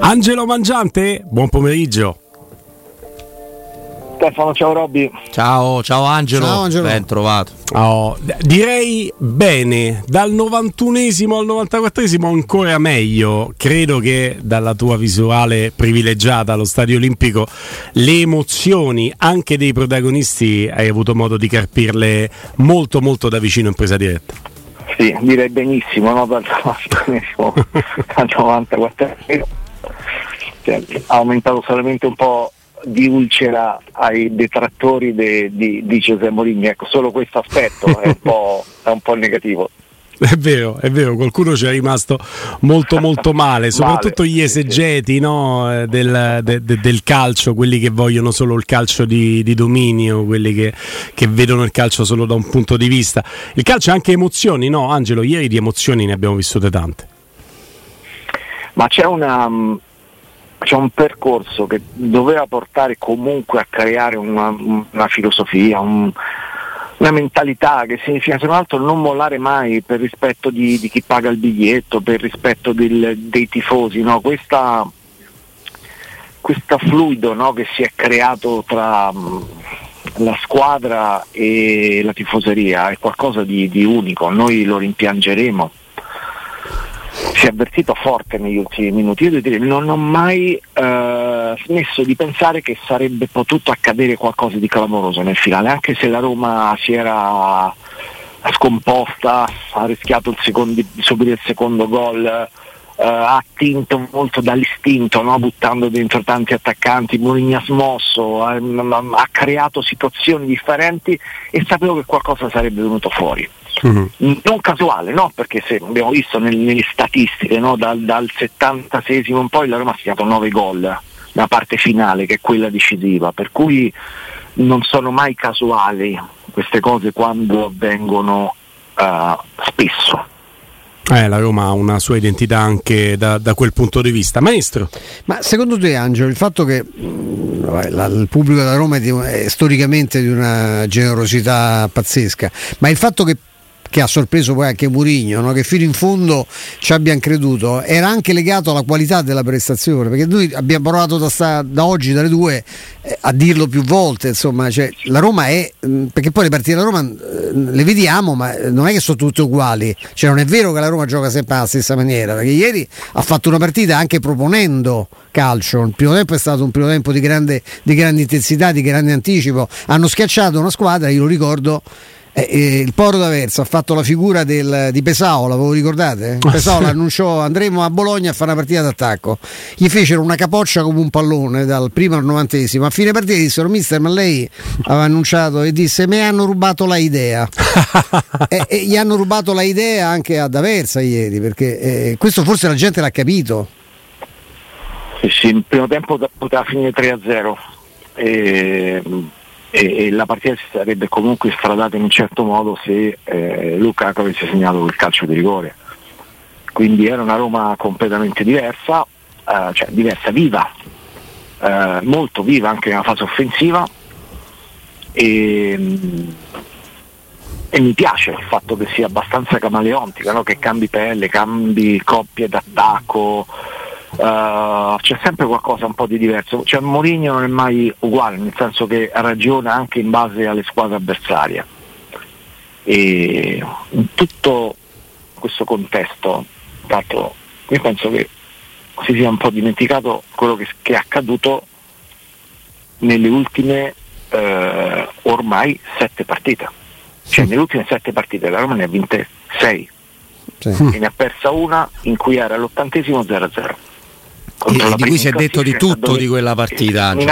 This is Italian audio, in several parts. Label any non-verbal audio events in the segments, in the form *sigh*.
Angelo Mangiante, buon pomeriggio. Stefano, ciao Robby. Ciao, ciao Angelo. Ciao, Angelo. Ben trovato. Oh, d- direi bene, dal 91esimo al 94esimo ancora meglio. Credo che dalla tua visuale privilegiata allo Stadio Olimpico le emozioni anche dei protagonisti hai avuto modo di carpirle molto molto da vicino in presa diretta. Sì, direi benissimo, no? Dal 91esimo al 94esimo. Cioè, ha aumentato solamente un po' di ulcera ai detrattori de- di, di Giuseppe Mourinho. Ecco, solo questo aspetto è un po', è un po' negativo. *laughs* È vero, è vero, qualcuno ci è rimasto molto molto male, *laughs* soprattutto gli esegeti no, eh, del, de- de- del calcio, quelli che vogliono solo il calcio di, di dominio, quelli che, che vedono il calcio solo da un punto di vista. Il calcio ha anche emozioni, no Angelo? Ieri di emozioni ne abbiamo vissute tante. Ma c'è una, mm, c'è un percorso che doveva portare comunque a creare una, una filosofia, un- una mentalità che significa se non altro non mollare mai per rispetto di, di chi paga il biglietto, per rispetto del- dei tifosi, no? Questa, questo fluido no, che si è creato tra la squadra e la tifoseria è qualcosa di, di unico, noi lo rimpiangeremo si è avvertito forte negli ultimi minuti. Io devo dire, non ho mai eh, smesso di pensare che sarebbe potuto accadere qualcosa di clamoroso nel finale, anche se la Roma si era scomposta, ha rischiato il secondo, di subire il secondo gol, eh, ha attinto molto dall'istinto, no? buttando dentro tanti attaccanti, Mourinho ha smosso, ha, ha creato situazioni differenti e sapevo che qualcosa sarebbe venuto fuori non casuale, no? perché se abbiamo visto nel- nelle statistiche no? dal, dal 76 in poi la Roma ha segnato 9 gol la parte finale che è quella decisiva, per cui non sono mai casuali queste cose quando avvengono eh, spesso. Eh, la Roma ha una sua identità anche da, da quel punto di vista. Maestro, Ma secondo te, Angelo, il fatto che mh, vabbè, la- il pubblico della Roma è, di- è storicamente di una generosità pazzesca, ma il fatto che che ha sorpreso poi anche Murigno, no? che fino in fondo ci abbiamo creduto, era anche legato alla qualità della prestazione, perché noi abbiamo provato da, sta- da oggi, dalle due, eh, a dirlo più volte, insomma, cioè, la Roma è, mh, perché poi le partite della Roma eh, le vediamo, ma eh, non è che sono tutte uguali, cioè non è vero che la Roma gioca sempre alla stessa maniera, perché ieri ha fatto una partita anche proponendo calcio, il primo tempo è stato un primo tempo di grande, di grande intensità, di grande anticipo, hanno schiacciato una squadra, io lo ricordo, eh, eh, il Poro d'Aversa ha fatto la figura del- di Pesaola, ve lo ricordate? *laughs* Pesaola annunciò andremo a Bologna a fare una partita d'attacco. Gli fecero una capoccia come un pallone dal primo al novantesimo. A fine partita dissero: Mister, ma lei aveva annunciato e disse: Mi hanno rubato la idea. *laughs* e, e gli hanno rubato la idea anche ad Aversa ieri, perché eh, questo forse la gente l'ha capito. Sì, sì, il primo tempo poteva finire 3-0 e, e- e la partita si sarebbe comunque stradata in un certo modo se eh, Lukaku avesse segnato il calcio di rigore. Quindi era una Roma completamente diversa, eh, cioè diversa, viva, eh, molto viva anche nella fase offensiva e, e, mi piace il fatto che sia abbastanza camaleontica, no? che cambi pelle, cambi coppie d'attacco, uh, c'è sempre qualcosa un po' di diverso. Cioè Mourinho non è mai uguale, nel senso che ragiona anche in base alle squadre avversarie. E in tutto questo contesto, dato, io penso che si sia un po' dimenticato quello che, che è accaduto nelle ultime eh, ormai sette partite. Cioè nelle ultime sette partite la Roma ne ha vinte sei sì. e ne ha persa una in cui era all'ottantesimo 0-0 e di cui si è detto di tutto di quella partita di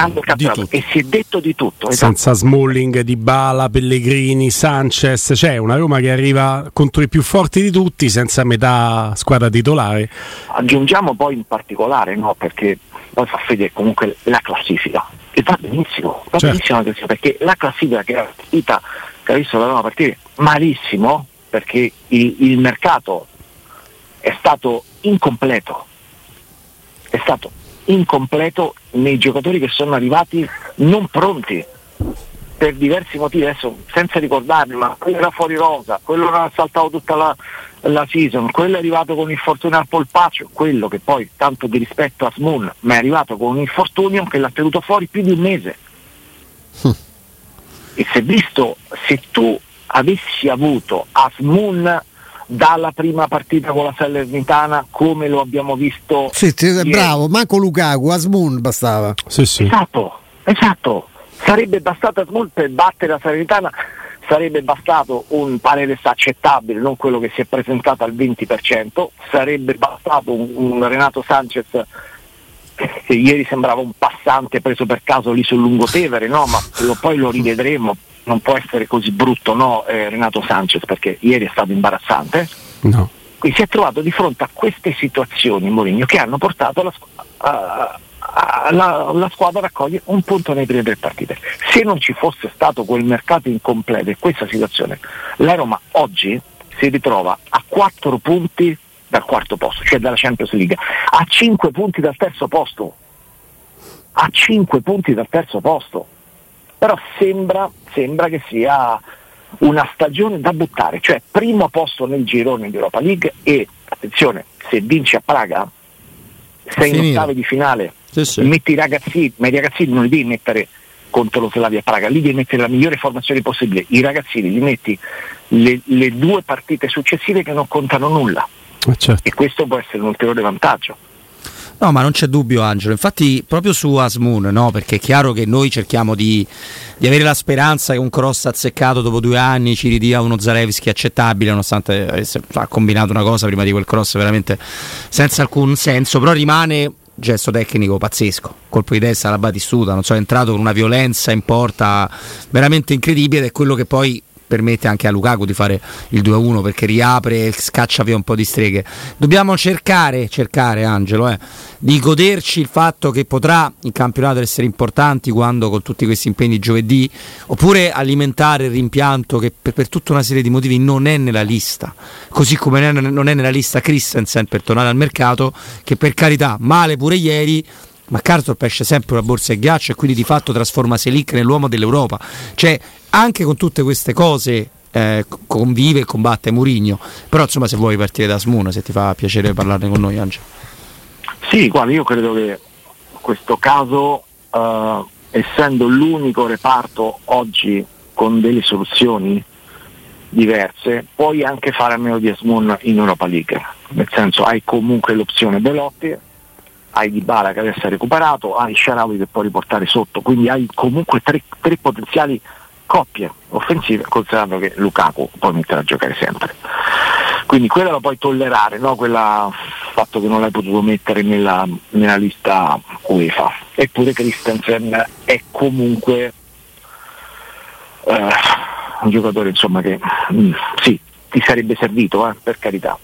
e si è detto di tutto esatto. senza Smalling, Di Bala, Pellegrini, Sanchez c'è cioè una Roma che arriva contro i più forti di tutti senza metà squadra titolare. Aggiungiamo poi in particolare no, perché poi fa fede comunque la classifica. E va benissimo va certo. benissimo la classifica perché la classifica che, era partita, che ha visto la Roma partire malissimo perché il, il mercato è stato incompleto è stato incompleto nei giocatori che sono arrivati non pronti per diversi motivi, adesso senza ricordarmi, ma quello era fuori rosa, quello non ha saltato tutta la, la season, quello è arrivato con un infortunio al polpaccio, quello che poi tanto di rispetto a Smoon, ma è arrivato con un infortunio che l'ha tenuto fuori più di un mese. Hm. E se visto, se tu avessi avuto Asmoon dalla prima partita con la Salernitana come lo abbiamo visto. Sì, sì bravo, manco Lukaku, Asmun bastava. Sì, sì. Esatto, esatto. Sarebbe bastato Asmun per battere la Salernitana, sarebbe bastato un parere accettabile, non quello che si è presentato al 20%, sarebbe bastato un, un Renato Sanchez che ieri sembrava un passante preso per caso lì sul Lungotevere, no? ma lo, poi lo rivedremo non può essere così brutto no, eh, Renato Sanchez perché ieri è stato imbarazzante. No. Quindi si è trovato di fronte a queste situazioni Mourinho che hanno portato la, a, a, la, la, squadra a raccogliere un punto nei prime tre partite. Se non ci fosse stato quel mercato incompleto e questa situazione, la Roma oggi si ritrova a quattro punti dal quarto posto, cioè dalla Champions League, a cinque punti dal terzo posto. A cinque punti dal terzo posto. Però sembra, sembra che sia una stagione da buttare, cioè primo posto nel girone di Europa League e attenzione, se vinci a Praga sei in ottave di finale, sì, sì. metti i ragazzini, ma i ragazzini non li devi mettere contro lo Slavia Praga, lì devi mettere la migliore formazione possibile, i ragazzini li metti le, le due partite successive che non contano nulla certo. e questo può essere un ulteriore vantaggio. No, ma non c'è dubbio, Angelo. Infatti, proprio su Asmoon, no? Perché è chiaro che noi cerchiamo di, di, avere la speranza che un cross azzeccato dopo due anni ci ridia uno Zalewski accettabile, nonostante avesse ha combinato una cosa prima di quel cross veramente senza alcun senso. Però rimane gesto tecnico pazzesco, colpo di testa alla Batistuta, non so, è entrato con una violenza in porta veramente incredibile ed è quello che poi permette anche a Lukaku di fare il 2-1 perché riapre e scaccia via un po' di streghe. Dobbiamo cercare, cercare Angelo, eh, di goderci il fatto che potrà il campionato essere importanti quando con tutti questi impegni giovedì, oppure alimentare il rimpianto che per, per tutta una serie di motivi non è nella lista, così come non è nella lista Christensen per tornare al mercato, che per carità male pure ieri ma Karsdorp esce sempre una borsa e ghiaccio e quindi di fatto trasforma Selic nell'uomo dell'Europa. Cioè, anche con tutte queste cose eh, convive e combatte Murigno. Però insomma se vuoi partire da Smoon, se ti fa piacere parlarne con noi Angelo. Sì, guarda, io credo che questo caso, eh, essendo l'unico reparto oggi con delle soluzioni diverse, puoi anche fare a meno di Asmoon in Europa League. Nel senso hai comunque l'opzione Belotti, hai Dybala che adesso è recuperato, hai Sharawi che può riportare sotto, quindi hai comunque tre, tre potenziali coppie offensive, considerando che Lukaku puoi mettere a giocare sempre. Quindi quella la puoi tollerare, no? quella fatto che non l'hai potuto mettere nella, nella lista UEFA. Eppure Christensen è comunque eh, un giocatore insomma, che mh, mm, sì, ti sarebbe servito, eh, per carità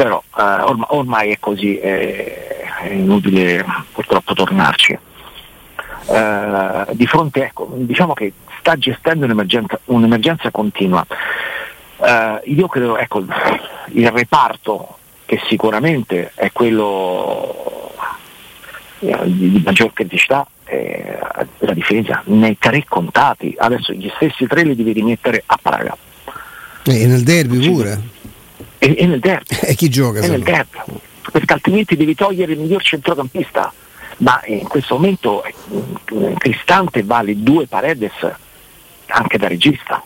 però eh, ormai, ormai, è così, è, è inutile purtroppo tornarci. Eh, di fronte, ecco, diciamo che sta gestendo un'emergenza, un'emergenza continua. Eh, io credo, ecco, il reparto che sicuramente è quello eh, di, maggior criticità eh, la difesa nei tre contati. Adesso gli stessi tre li devi rimettere a Praga. E nel derby pure. E, e nel derby. *laughs* E chi gioca? E nel derby. Perché altrimenti devi togliere il miglior centrocampista. Ma in questo momento eh, Cristante vale due Paredes anche da regista.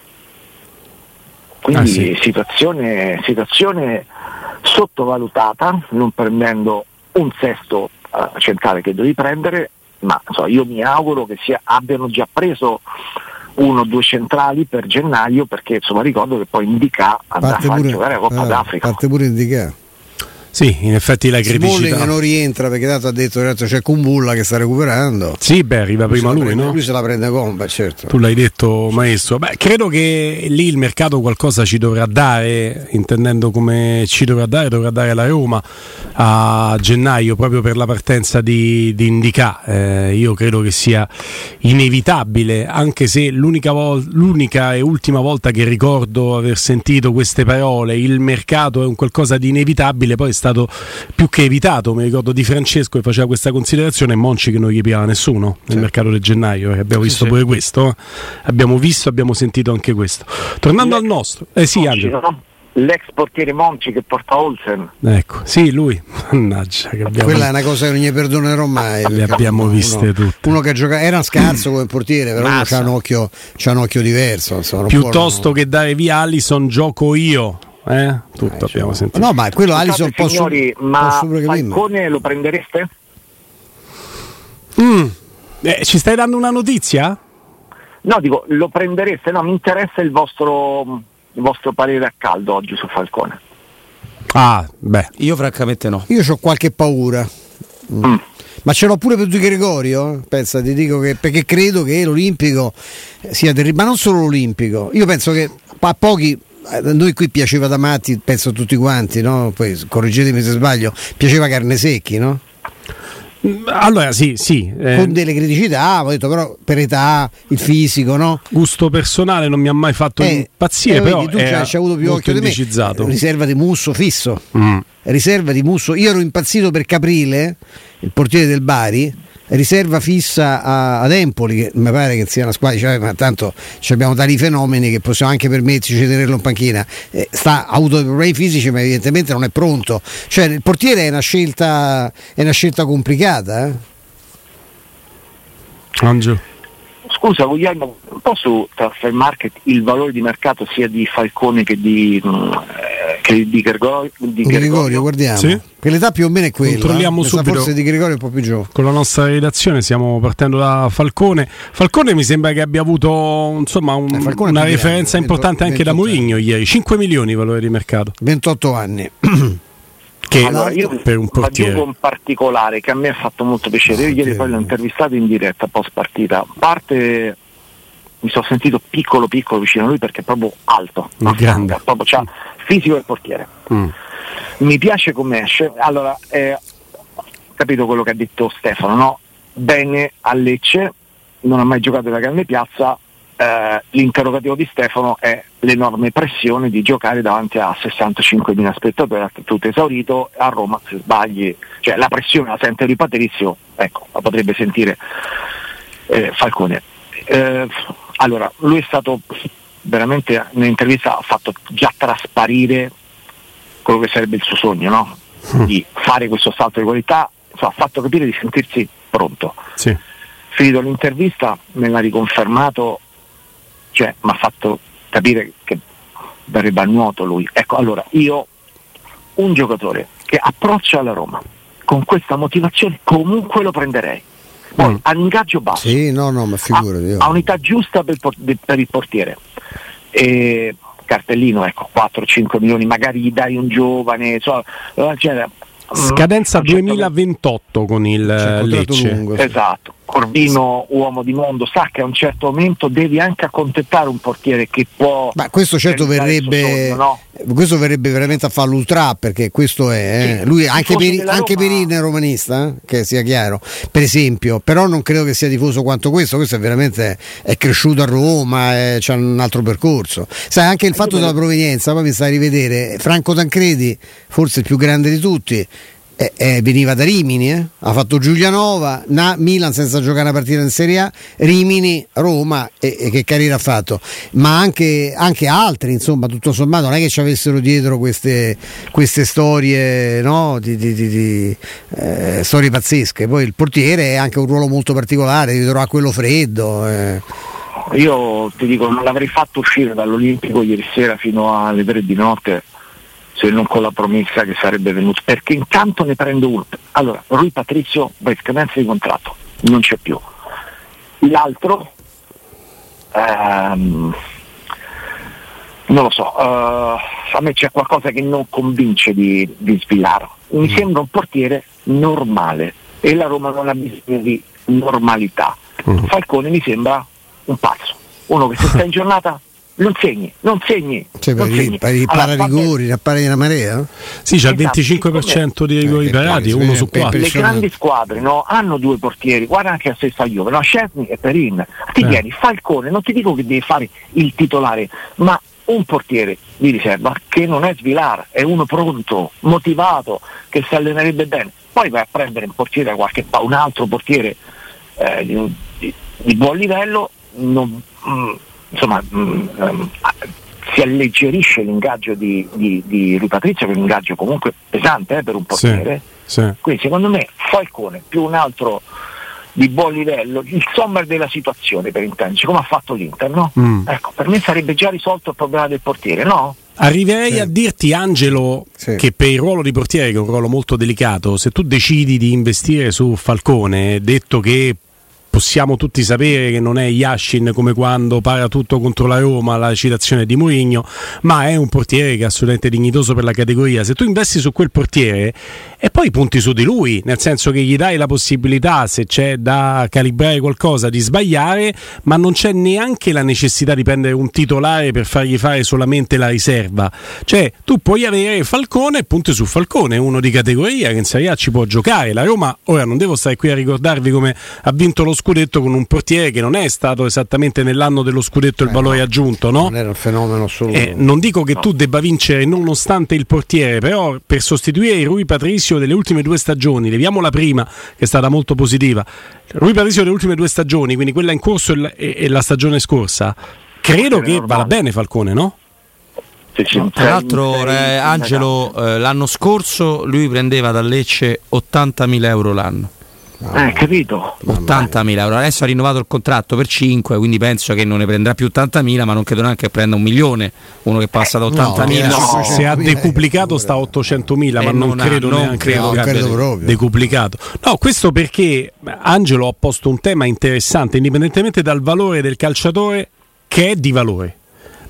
Quindi Ah, sì. situazione, situazione sottovalutata, non prendendo un sesto eh, centrale che devi prendere, ma so, io mi auguro che sia- abbiano già preso uno o due centrali per gennaio perché insomma ricordo che poi Indica andrà a Parte far pure, giocare la Coppa ah, d'Africa. parte pure indicare. Sì, in effetti la Smalling criticità. non rientra perché tanto ha detto ragazzi, c'è Kumbulla che sta recuperando. Sì, beh, arriva prima lui, prende- no? Lui se la prende comba, certo. Tu l'hai detto, maestro. Beh, credo che lì il mercato qualcosa ci dovrà dare, intendendo come ci dovrà dare, dovrà dare la Roma a gennaio proprio per la partenza di, di Indica. Eh, io credo che sia inevitabile, anche se l'unica, vol- l'unica e ultima volta che ricordo aver sentito queste parole, il mercato è un qualcosa di inevitabile, poi è stato più che evitato. Mi ricordo di Francesco che faceva questa considerazione e Monci che non gli piava nessuno nel mercato del gennaio. eh, abbiamo visto pure questo. eh. Abbiamo visto, abbiamo sentito anche questo. Tornando al nostro, eh sì, Angelo. No? L'ex portiere Monci che porta Olsen. Ecco, sì, lui. *laughs* Mannaggia, che abbiamo Quella è una cosa che non gli perdonerò mai. Le abbiamo uno- viste tutte. Uno che gioca era scarso come portiere, però c'ha un occhio, c'ha un occhio diverso. Insomma, non Piuttosto può- che dare via Allison, gioco io. Eh? Tutto abbiamo sentito. No, ma quello Scusate, posso, signori, ma posso pure capire. Falcone lo prendereste? Mm. Eh, ci stai dando una notizia? No, dico, lo prendereste? No, mi interessa il vostro, il vostro parere a caldo oggi su Falcone. Ah, beh. Io francamente no. Io ho qualche paura. Mm. Ma ce l'ho pure per Di Gregorio? Pensa, ti dico che perché credo che l'Olimpico sia terribile, ma non solo l'Olimpico. Io penso che a pochi a noi qui piaceva da matti, penso a tutti quanti, no? Poi correggetemi se sbaglio, piaceva carne secchi, no? Allora, sì, sì. eh, Con delle criticità, ho detto però per età, il fisico, no? gusto personale non mi ha mai fatto Eh, impazzire, eh, però vedi, tu c'hai c'hai avuto più occhio di me. Riserva di Musso fisso. Mm. riserva di Musso. Io ero impazzito per Caprile, il portiere del Bari, riserva fissa a- ad Empoli, che mi pare che sia una squadra, "Eh, ma tanto ci abbiamo tali fenomeni che possiamo anche permetterci di tenerlo in panchina. Eh, sta, ha avuto dei problemi fisici, ma evidentemente non è pronto. Cioè, il portiere è una scelta, è una scelta complicata. eh. Angelo. Scusa Guglielmo, un po' su Transfer Market il valore di mercato sia di Falcone che di, mm, che di, Gregorio, di Gregorio, Gregorio? guardiamo. Sì. Che l'età più o meno è quella. Controlliamo eh. Subito. Forse di Gregorio è un po' più giovane. Con la nostra redazione stiamo partendo da Falcone. Falcone mi sembra che abbia avuto insomma, un- Eh, una referenza 20 importante anche da 28 Mourinho ieri. 5 milioni di valore di mercato. 28 anni. *clears throat* Che Allora, io per un portiere. un particolare che a me ha fatto molto piacere. Io ieri poi l'ho intervistato in diretta post partita. A parte mi sono sentito piccolo piccolo vicino a lui perché è proprio alto, grande. proprio c'ha fisico del portiere. Mm. Mi piace come esce. Allora, eh, ho capito quello che ha detto Stefano, no? Bene a Lecce, non ha mai giocato da grande piazza. eh, l'interrogativo di Stefano è l'enorme pressione di giocare davanti a 65.000 spettatori, tutto esaurito, a Roma se sbagli, cioè la pressione la sente lui Patrizio, ecco, la potrebbe sentire eh, Falcone. Eh, allora, lui è stato veramente nell'intervista ha fatto già trasparire quello che sarebbe il suo sogno, no? Di fare questo salto di qualità, insomma, ha fatto capire di sentirsi pronto. Sì. Finito l'intervista me l'ha riconfermato, cioè mi ha fatto capire che verrebbe a nuoto lui. Ecco, allora io un giocatore che approccia alla Roma con questa motivazione comunque lo prenderei. Poi Mm. ha un ingaggio basso, Sì, no, no, ma ha, figurati. io- ha un'età giusta per, per il portiere. E cartellino, ecco, 4-5 milioni, magari gli dai un giovane, so, eh, cioè, Scadenza mm, a un certo 2028 con il Lecce. lungo, sì. Esatto, Corvino, uomo di mondo, sa che a un certo momento devi anche accontentare un portiere che può... Ma questo certo verrebbe, sogno, no? questo verrebbe veramente a farlo ultra perché questo è eh. Sì, lui anche, della anche Perin è romanista eh, che sia chiaro per esempio però non credo che sia tifoso quanto questo questo è veramente è cresciuto a Roma c'ha un altro percorso sai anche il fatto della provenienza poi mi stai a rivedere Franco Tancredi forse il più grande di tutti eh, eh, veniva da Rimini, eh? ha fatto Giulianova, Na, Milan senza giocare una partita in Serie A, Rimini, Roma e, che carriera ha fatto, ma anche, anche, altri, insomma, tutto sommato non è che ci avessero dietro queste, queste storie, no? di, di, di, eh, storie pazzesche. Poi il portiere ha anche un ruolo molto particolare, devi trovare quello freddo. Eh. Io ti dico, non l'avrei fatto uscire dall'Olimpico ieri sera fino alle 3 di notte se non con la promessa che sarebbe venuto, perché intanto ne prendo uno. Allora, Rui Patrizio va in scadenza di contratto, non c'è più. L'altro, ehm, non lo so, uh, a me c'è qualcosa che non convince di, di Svilaro. Mi mm. sembra un portiere normale e la Roma non ha bisogno di normalità. Mm. Falcone mi sembra un pazzo, uno che se sta in giornata non segni, non segni. Cioè, non per, segni. per i pararigori, a pari una marea? Sì, c'è esatto, il 25% di rigori eh, parati, uno su quattro. Le grandi squadre no, hanno due portieri, guarda anche la stessa Juve, no? Scesni e Perin. Ti eh. vieni Falcone, non ti dico che devi fare il titolare, ma un portiere di riserva che non è Svilar, è uno pronto, motivato, che si allenerebbe bene. Poi vai a prendere un portiere, qualche, un altro portiere eh, di, di, di, buon livello, non, mm, insomma, mh, mm, um, si alleggerisce l'ingaggio di, di, di Ripatrizio, che è un ingaggio comunque pesante eh, per un portiere. Sì, sì. Quindi secondo me Falcone più un altro di buon livello, il sommer della situazione per intenderci, come ha fatto l'Inter, no? Mm. Ecco, per me sarebbe già risolto il problema del portiere, no? Arriverei sì. a dirti, Angelo, sì. che per il ruolo di portiere, che è un ruolo molto delicato, se tu decidi di investire su Falcone, detto che possiamo tutti sapere che non è Yashin come quando para tutto contro la Roma, la citazione di Mourinho, ma è un portiere che è assolutamente dignitoso per la categoria. Se tu investi su quel portiere e poi punti su di lui, nel senso che gli dai la possibilità, se c'è da calibrare qualcosa, di sbagliare, ma non c'è neanche la necessità di prendere un titolare per fargli fare solamente la riserva. Cioè, tu puoi avere Falcone e punti su Falcone, uno di categoria che in Serie A ci può giocare. La Roma, ora non devo stare qui a ricordarvi come ha vinto lo scudetto con un portiere che non è stato esattamente nell'anno dello scudetto il eh valore no, aggiunto, no? Non era un fenomeno assoluto. Eh, non dico che no. tu debba vincere nonostante il portiere, però per sostituire Rui Patricio delle ultime due stagioni, leviamo la prima che è stata molto positiva, Rui Patricio delle ultime due stagioni, quindi quella in corso e, e la stagione scorsa, credo che vada bene Falcone, no? No, tra l'altro, eh, Angelo, eh, l'anno scorso lui prendeva da Lecce 80.000 euro l'anno. Eh, capito? 80.000 euro. Adesso ha rinnovato il contratto per 5, quindi penso che non ne prenderà più 80.000, ma non credo neanche che prenda un milione. Uno che passa da 80.000. No, no, se ha decuplicato sta a 800.000, ma non, non credo non neanche credo che abbia decuplicato. No, questo perché Angelo ha posto un tema interessante, indipendentemente dal valore del calciatore, che è di valore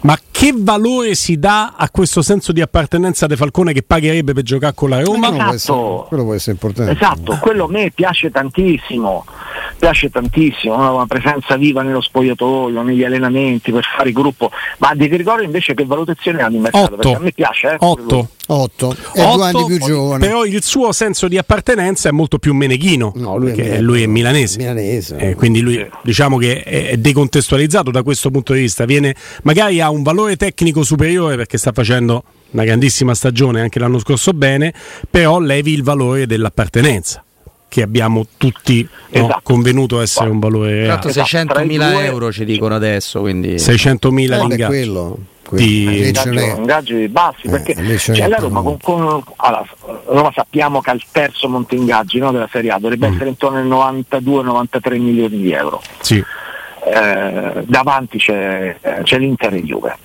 ma che valore si dà a questo senso di appartenenza De Falcone che pagherebbe per giocare con la Roma? Esatto. Può essere, quello può essere importante. Esatto, quello a me piace tantissimo, piace tantissimo, una presenza viva nello spogliatoio, negli allenamenti, per fare il gruppo. Ma di Gregorio invece che valutazione ha di mercato? 8. a me piace. Eh, 8. 8 è 8, due anni più giovane però il suo senso di appartenenza è molto più meneghino no, lui, è, lui è milanese, milanese. Eh, quindi lui diciamo che è decontestualizzato da questo punto di vista viene, magari ha un valore tecnico superiore perché sta facendo una grandissima stagione anche l'anno scorso bene però levi il valore dell'appartenenza che abbiamo tutti esatto. no, convenuto essere un valore. Esatto, 600.000 euro ci dicono adesso quindi 600.000 eh, l'ingaggio di ingaggi bassi eh, perché cioè, la Roma, con, con, allora, Roma sappiamo che ha il terzo monte ingaggi no, della Serie A dovrebbe mm. essere intorno ai 92-93 milioni di euro sì. eh, davanti c'è, c'è l'Inter e il Juve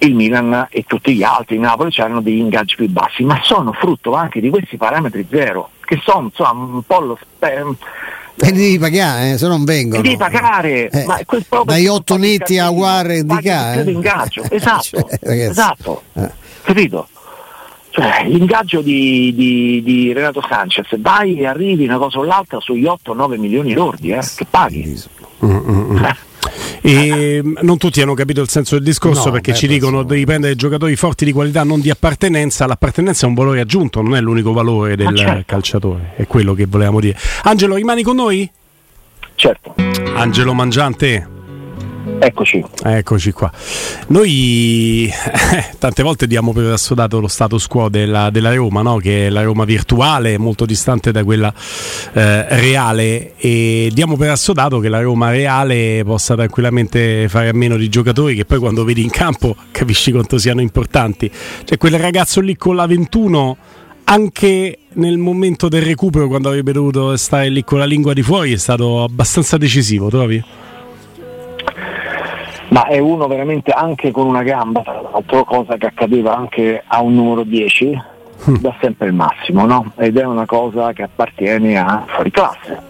il Milan e tutti gli altri, Napoli hanno degli ingaggi più bassi, ma sono frutto anche di questi parametri zero, che sono insomma, un po' lo spe- e li devi pagare, eh, se non vengono. Devi pagare. Eh, ma quel dai otto netti a guarda di eh. l'ingaggio. *laughs* Esatto, cioè, esatto. Eh. Capito? Cioè, l'ingaggio di, di, di, Renato Sanchez, vai e arrivi una cosa o l'altra sugli 8-9 milioni lordi, eh, che paghi. Mm, mm, mm. Eh. E non tutti hanno capito il senso del discorso no, perché beh, ci dicono devi prendere giocatori forti di qualità, non di appartenenza. L'appartenenza è un valore aggiunto, non è l'unico valore del certo. calciatore, è quello che volevamo dire. Angelo, rimani con noi? Certo. Angelo Mangiante. Eccoci. Eccoci qua. Noi eh, tante volte diamo per assodato lo status quo della, della Roma, no? che è la Roma virtuale, molto distante da quella eh, reale, e diamo per assodato che la Roma reale possa tranquillamente fare a meno di giocatori che poi quando vedi in campo capisci quanto siano importanti. Cioè quel ragazzo lì con la 21 anche nel momento del recupero, quando avrebbe dovuto stare lì con la lingua di fuori, è stato abbastanza decisivo, trovi? Ma è uno veramente anche con una gamba, tra l'altro cosa che accadeva anche a un numero 10, mm. dà sempre il massimo, no? Ed è una cosa che appartiene a fuori classe.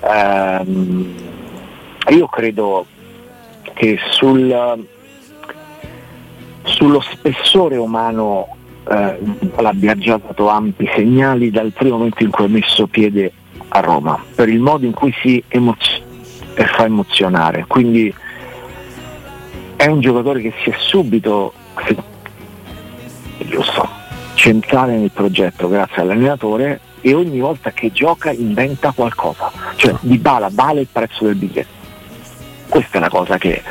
Ehm, io credo che sul, sullo spessore umano eh, l'abbia già dato ampi segnali dal primo momento in cui ha messo piede a Roma, per il modo in cui si emoziona e fa emozionare. Quindi è un giocatore che si è subito giusto, centrale nel progetto grazie all'allenatore e ogni volta che gioca inventa qualcosa, cioè di bala vale il prezzo del biglietto. Questa è una cosa che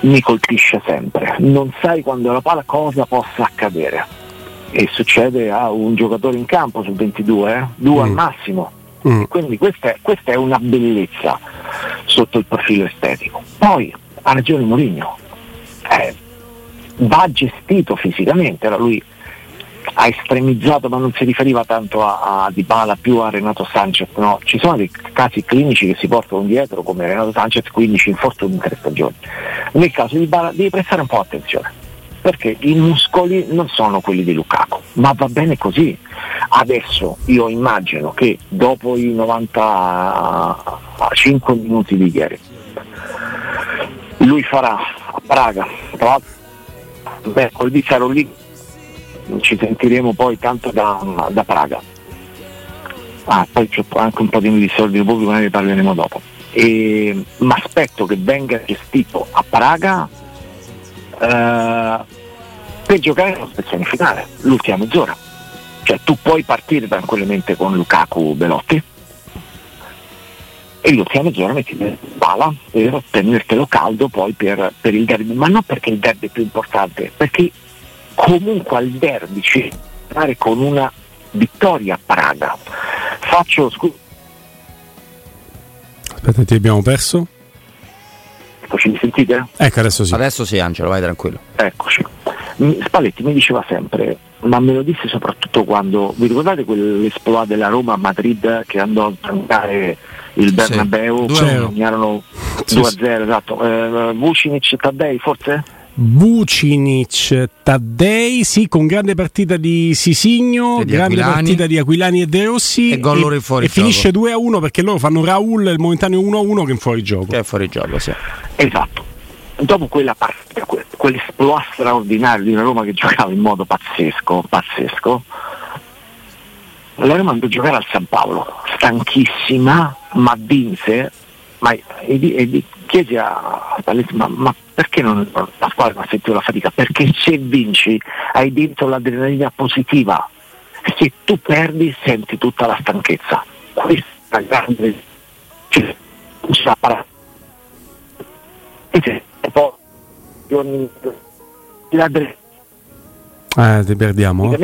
mi colpisce sempre, non sai quando la palla cosa possa accadere e succede a un giocatore in campo sul 22, eh? due mm. al massimo. Mm. Quindi questa è, questa è una bellezza sotto il profilo estetico. Poi ha ragione Mourinho, eh, va gestito fisicamente, era lui ha estremizzato ma non si riferiva tanto a, a Dybala più a Renato Sanchez, no? ci sono dei casi clinici che si portano dietro come Renato Sanchez 15 infortuni in tre stagioni, nel caso di Dybala devi prestare un po' attenzione perché i muscoli non sono quelli di Lukaku, ma va bene così. Adesso io immagino che dopo i 95 minuti di ieri lui farà a Praga, tra l'altro mercoledì sarò lì, ci sentiremo poi tanto da, da Praga. Ah, poi c'è anche un po' di disordine pubblico, ne parleremo dopo. Ma aspetto che venga gestito a Praga eh, per giocare nella stazione finale, l'ultima mezz'ora. Cioè tu puoi partire tranquillamente con Lukaku Belotti, e l'ultima mezz'ora metti in bala per tenertelo caldo poi per, per, il derby, ma non perché il derby è più importante, perché comunque al derby ci fare con una vittoria a Praga. Faccio scusa. Aspetta, ti abbiamo perso? Eccoci, mi sentite? Ecco, adesso sì. Adesso sì, Angelo, vai tranquillo. Eccoci. Spalletti mi diceva sempre, ma me lo disse soprattutto quando, vi ricordate quell'esploit della Roma a Madrid che andò a stancare il Bernabeu, sì. erano 2-0, sì. esatto. Eh, Vucinic Taddei forse? Vucinic, Taddei, sì, con grande partita di Sisigno, di grande Aquilani. partita di Aquilani e De Rossi e, e, e finisce 2-1 perché loro fanno Raul il momentaneo 1-1 che è fuori gioco. Che è fuori gioco, sì. Esatto. Dopo quella partita, quell'esploit straordinario di una Roma che giocava in modo pazzesco, pazzesco, la Roma andò a giocare al San Paolo, stanchissima, ma vinse, ma, e, e, chiesi a Spalletti, ma, ma, perché non, la squadra ha sentito la fatica? Perché se vinci hai dentro l'adrenalina positiva, se tu perdi senti tutta la stanchezza. Questa grande cioè, poi eh, ti perdiamo.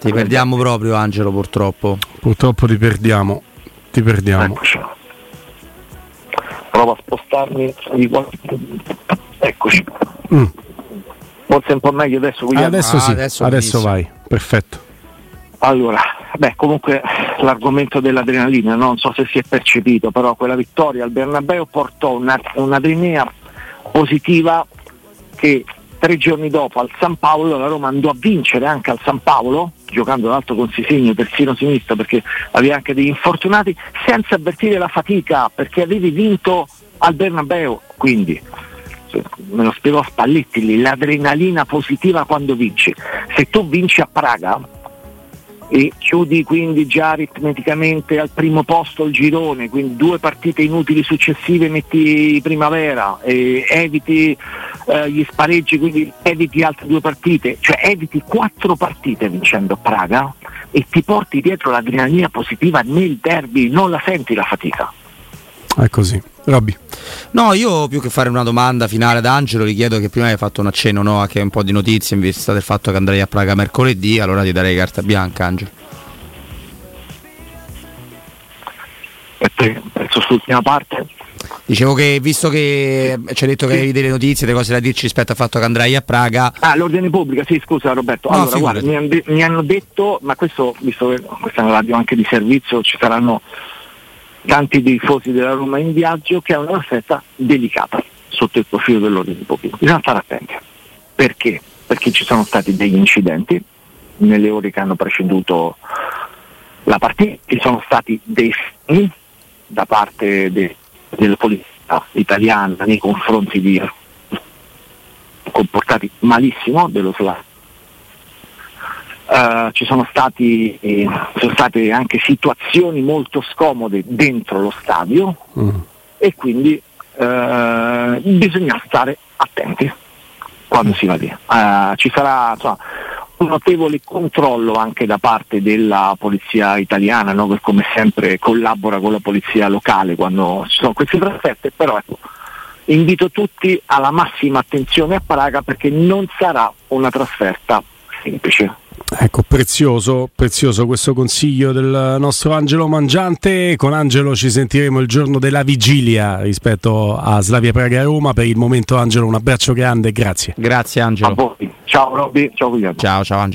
Ti perdiamo proprio Angelo purtroppo. Purtroppo ti perdiamo. Ti perdiamo. Eccoci. Provo a spostarmi di qualche... Eccoci. Mm. Forse un po' meglio adesso. Adesso ah, sì, adesso, adesso vai. Perfetto. Allora, beh, comunque l'argomento dell'adrenalina, non so se si è percepito, però quella vittoria al Bernabeu portò una, un'adrenalina positiva che tre giorni dopo al San Paolo la Roma andò a vincere anche al San Paolo, giocando l'altro con Sisigno terzino sinistro perché aveva anche degli infortunati, senza avvertire la fatica perché avevi vinto al Bernabeu. Quindi me lo spiegò Spalletti, l'adrenalina positiva quando vinci. Se tu vinci a Praga e chiudi quindi già aritmeticamente al primo posto il girone, quindi due partite inutili successive metti primavera eviti eh, gli spareggi, quindi eviti altre due partite, cioè eviti quattro partite vincendo Praga e ti porti dietro l'adrenalina positiva nel derby, non la senti la fatica. È così. Robby. No, io più che fare una domanda finale ad Angelo, gli chiedo che prima hai fatto un accenno no, anche un po' di notizie in vista del fatto che andrei a Praga mercoledì, allora ti darei carta bianca, Angelo. Penso sull'ultima parte. Dicevo che visto che ci hai detto che avevi delle notizie, delle cose da dirci rispetto al fatto che andrai a Praga. Ah, l'ordine pubblico, sì, scusa Roberto. No, allora, guarda, mi, han de- mi, hanno detto, ma questo, visto che questa è una radio anche di servizio, ci saranno tanti tifosi della Roma in viaggio, che è una festa delicata sotto il profilo dell'ordine pubblico. Bisogna stare attenti. Perché? Perché ci sono stati degli incidenti nelle ore che hanno preceduto la partita, ci sono stati dei fini da parte de- della polizia italiana nei confronti di comportati malissimo dello Slavia. Uh, ci sono, stati, eh, sono state anche situazioni molto scomode dentro lo stadio mm. e quindi uh, bisogna stare attenti quando si va via. Uh, ci sarà insomma, un notevole controllo anche da parte della polizia italiana, no? che come sempre collabora con la polizia locale quando ci sono queste trasferte, però ecco, invito tutti alla massima attenzione a Praga perché non sarà una trasferta semplice. Ecco, prezioso, prezioso questo consiglio del nostro Angelo Mangiante. Con Angelo ci sentiremo il giorno della vigilia rispetto a Slavia Praga Roma. Per il momento, Angelo, un abbraccio grande, grazie. Grazie, Angelo. A voi. Ciao, Robby. Ciao, Guglielmo. Ciao, ciao, Angelo.